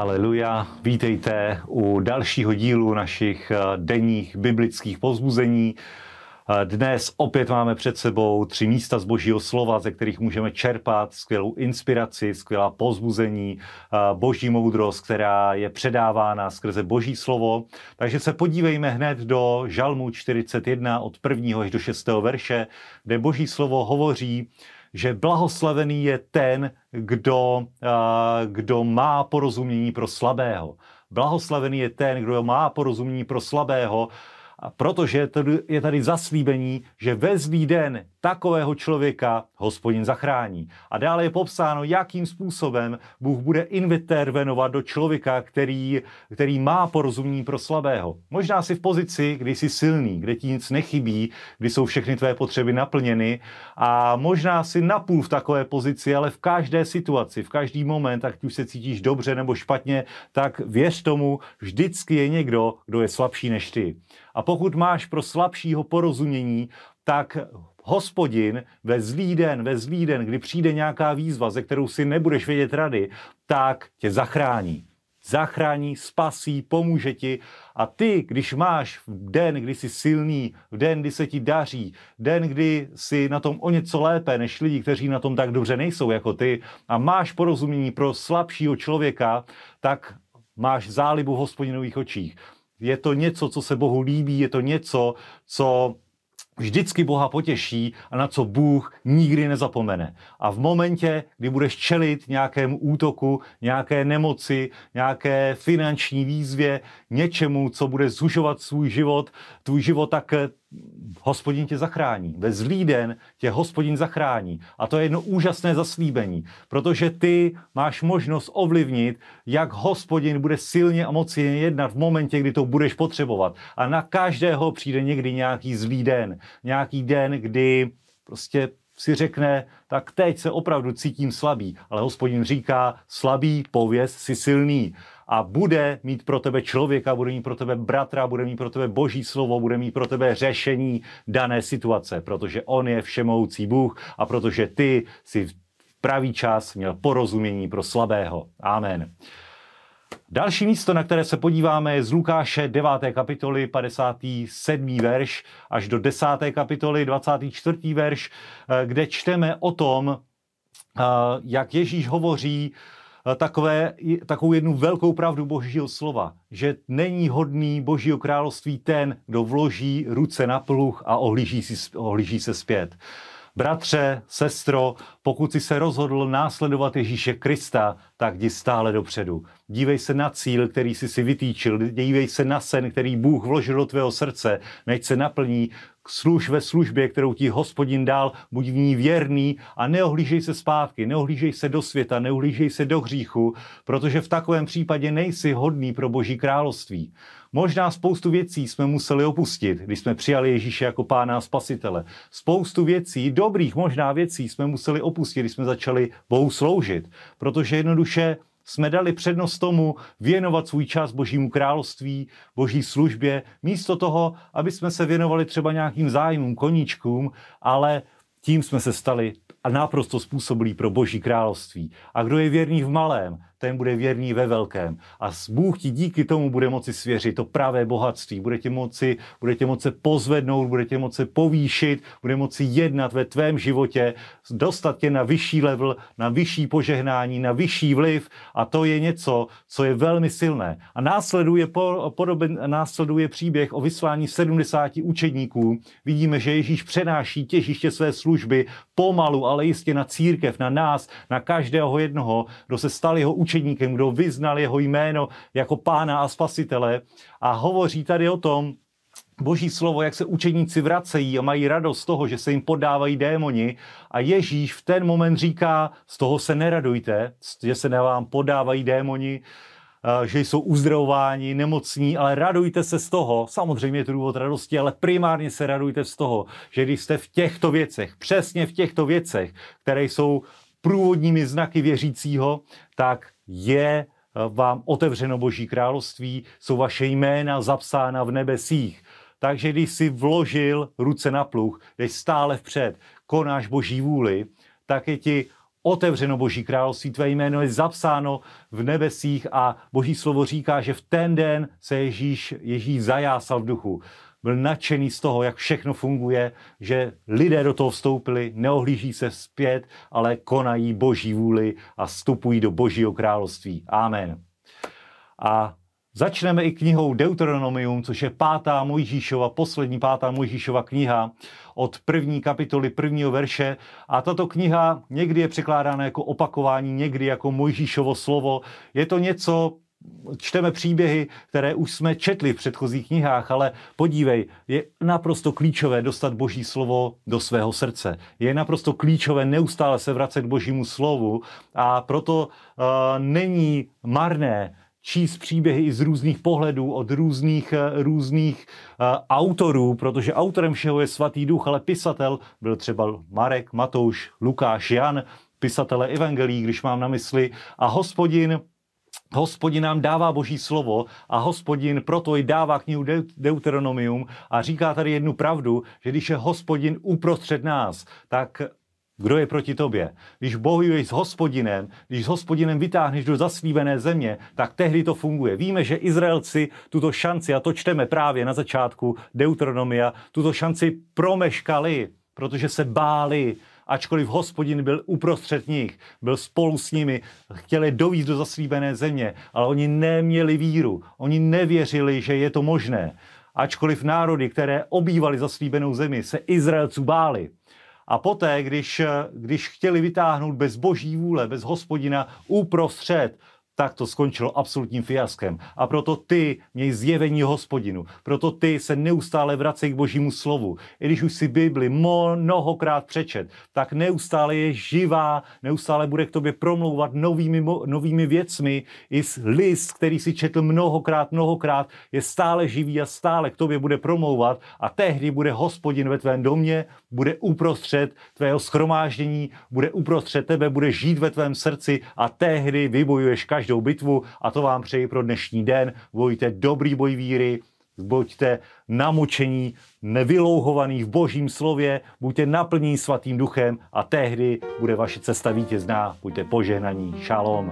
Haleluja. Vítejte u dalšího dílu našich eh, denních biblických pozbuzení. Eh, dnes opět máme před sebou tři místa z Božího slova, ze kterých můžeme čerpat skvělou inspiraci, skvělá pozbuzení, eh, boží moudrost, která je předávána skrze Boží slovo. Takže se podívejme hned do Žalmu 41 od 1. až do 6. verše, kde Boží slovo hovoří, že blahoslavený je ten, kdo, kdo má porozumění pro slabého. Blahoslavený je ten, kdo má porozumění pro slabého, protože je tady zaslíbení, že ve zlý den takového člověka hospodin zachrání. A dále je popsáno, jakým způsobem Bůh bude intervenovat do člověka, který, který má porozumění pro slabého. Možná si v pozici, kdy jsi silný, kde ti nic nechybí, kdy jsou všechny tvé potřeby naplněny a možná si napůl v takové pozici, ale v každé situaci, v každý moment, ať už se cítíš dobře nebo špatně, tak věř tomu, vždycky je někdo, kdo je slabší než ty. A pokud máš pro slabšího porozumění, tak hospodin ve zlý den, ve zlý den, kdy přijde nějaká výzva, ze kterou si nebudeš vědět rady, tak tě zachrání. Zachrání, spasí, pomůže ti. A ty, když máš v den, kdy jsi silný, v den, kdy se ti daří, den, kdy jsi na tom o něco lépe než lidi, kteří na tom tak dobře nejsou jako ty, a máš porozumění pro slabšího člověka, tak máš zálibu v hospodinových očích. Je to něco, co se Bohu líbí, je to něco, co vždycky Boha potěší a na co Bůh nikdy nezapomene. A v momentě, kdy budeš čelit nějakému útoku, nějaké nemoci, nějaké finanční výzvě, něčemu, co bude zužovat svůj život, tvůj život, tak hospodin tě zachrání. Ve zlý den tě hospodin zachrání. A to je jedno úžasné zaslíbení, protože ty máš možnost ovlivnit, jak hospodin bude silně a mocně jednat v momentě, kdy to budeš potřebovat. A na každého přijde někdy nějaký zlý den. Nějaký den, kdy prostě si řekne, tak teď se opravdu cítím slabý. Ale hospodin říká, slabý, pověz si silný a bude mít pro tebe člověka, bude mít pro tebe bratra, bude mít pro tebe boží slovo, bude mít pro tebe řešení dané situace, protože on je všemoucí Bůh a protože ty si v pravý čas měl porozumění pro slabého. Amen. Další místo, na které se podíváme, je z Lukáše 9. kapitoly 57. verš až do 10. kapitoly 24. verš, eh, kde čteme o tom, eh, jak Ježíš hovoří Eh, takové, takovou jednu velkou pravdu božího slova, že není hodný božího království ten, kdo vloží ruce na pluh a ohlíží, si, ohlíží se zpět. Bratře, sestro, pokud jsi se rozhodl následovat Ježíše Krista, tak jdi stále dopředu. Dívej se na cíl, který jsi si vytýčil, dívej se na sen, který Bůh vložil do tvého srdce, než se naplní služ ve službě, kterou ti hospodin dal, buď v ní věrný a neohlížej se zpátky, neohlížej se do světa, neohlížej se do hříchu, protože v takovém případě nejsi hodný pro boží království. Možná spoustu věcí jsme museli opustit, když jsme přijali Ježíše jako pána a spasitele. Spoustu věcí, dobrých možná věcí, jsme museli opustit, když jsme začali Bohu sloužit, protože jednoduše jsme dali přednost tomu věnovat svůj čas Božímu království, Boží službě, místo toho, aby jsme se věnovali třeba nějakým zájmům, koníčkům, ale tím jsme se stali a naprosto způsobilí pro Boží království. A kdo je věrný v malém, ten bude věrný ve velkém. A Bůh ti díky tomu bude moci svěřit to pravé bohatství. Bude tě moci, bude tě moci pozvednout, bude tě moci povýšit, bude moci jednat ve tvém životě, dostat tě na vyšší level, na vyšší požehnání, na vyšší vliv a to je něco, co je velmi silné. A následuje, podoben, následuje příběh o vyslání 70 učedníků. Vidíme, že Ježíš přenáší těžiště své služby pomalu, ale jistě na církev, na nás, na každého jednoho, kdo se stal jeho učedníkem, kdo vyznal jeho jméno jako pána a spasitele. A hovoří tady o tom, Boží slovo, jak se učeníci vracejí a mají radost z toho, že se jim podávají démoni a Ježíš v ten moment říká, z toho se neradujte, že se vám podávají démoni, že jsou uzdravováni, nemocní, ale radujte se z toho, samozřejmě je to důvod radosti, ale primárně se radujte z toho, že když jste v těchto věcech, přesně v těchto věcech, které jsou průvodními znaky věřícího, tak je eh, vám otevřeno Boží království, jsou vaše jména zapsána v nebesích. Takže když si vložil ruce na pluh, jdeš stále vpřed, konáš Boží vůli, tak je ti otevřeno Boží království, tvé jméno je zapsáno v nebesích a Boží slovo říká, že v ten den se Ježíš, Ježíš zajásal v duchu. Byl nadšený z toho, jak všechno funguje, že lidé do toho vstoupili, neohlíží se zpět, ale konají Boží vůli a vstupují do Božího království. Amen. A Začneme i knihou Deuteronomium, což je pátá Mojžíšova, poslední pátá Mojžíšova kniha od první kapitoly prvního verše. A tato kniha někdy je překládána jako opakování, někdy jako Mojžíšovo slovo. Je to něco, čteme příběhy, které už jsme četli v předchozích knihách, ale podívej, je naprosto klíčové dostat Boží slovo do svého srdce. Je naprosto klíčové neustále se vracet k Božímu slovu a proto uh, není marné číst příběhy i z různých pohledů, od různých, eh, různých uh, autorů, protože autorem všeho je svatý duch, ale pisatel byl třeba Marek, Matouš, Lukáš, Jan, pisatele evangelií, když mám na mysli, a hospodin Hospodin nám dává boží slovo a hospodin proto i dává knihu Deuteronomium a říká tady jednu pravdu, že když je hospodin uprostřed nás, tak kdo je proti tobě? Když bojuješ s hospodinem, když s hospodinem vytáhneš do zaslíbené země, tak tehdy to funguje. Víme, že Izraelci tuto šanci, a to čteme právě na začátku Deuteronomia, tuto šanci promeškali, protože se báli, ačkoliv hospodin byl uprostřed nich, byl spolu s nimi, chtěli dovízt do zaslíbené země, ale oni neměli víru, oni nevěřili, že je to možné. Ačkoliv národy, které obývali zaslíbenou zemi, se Izraelců báli. A poté, když, když chtěli vytáhnout bez boží vůle, bez hospodina uprostřed, tak to skončilo absolutním fiaskem. A proto ty měj zjevení hospodinu. Proto ty se neustále vracej k božímu slovu. I když už si Bibli mnohokrát přečet, tak neustále je živá, neustále bude k tobě promlouvat novými, novými věcmi. I list, který si četl mnohokrát, mnohokrát, je stále živý a stále k tobě bude promlouvat a tehdy bude hospodin ve tvém domě, bude uprostřed tvého schromáždění, bude uprostřed tebe, bude žít ve tvém srdci a tehdy vybojuješ každou každou bitvu a to vám přeji pro dnešní den. Bojte dobrý boj víry, buďte namočení, nevylouhovaný v božím slově, buďte naplnění svatým duchem a tehdy bude vaše cesta vítězná. Buďte požehnaní. Šalom.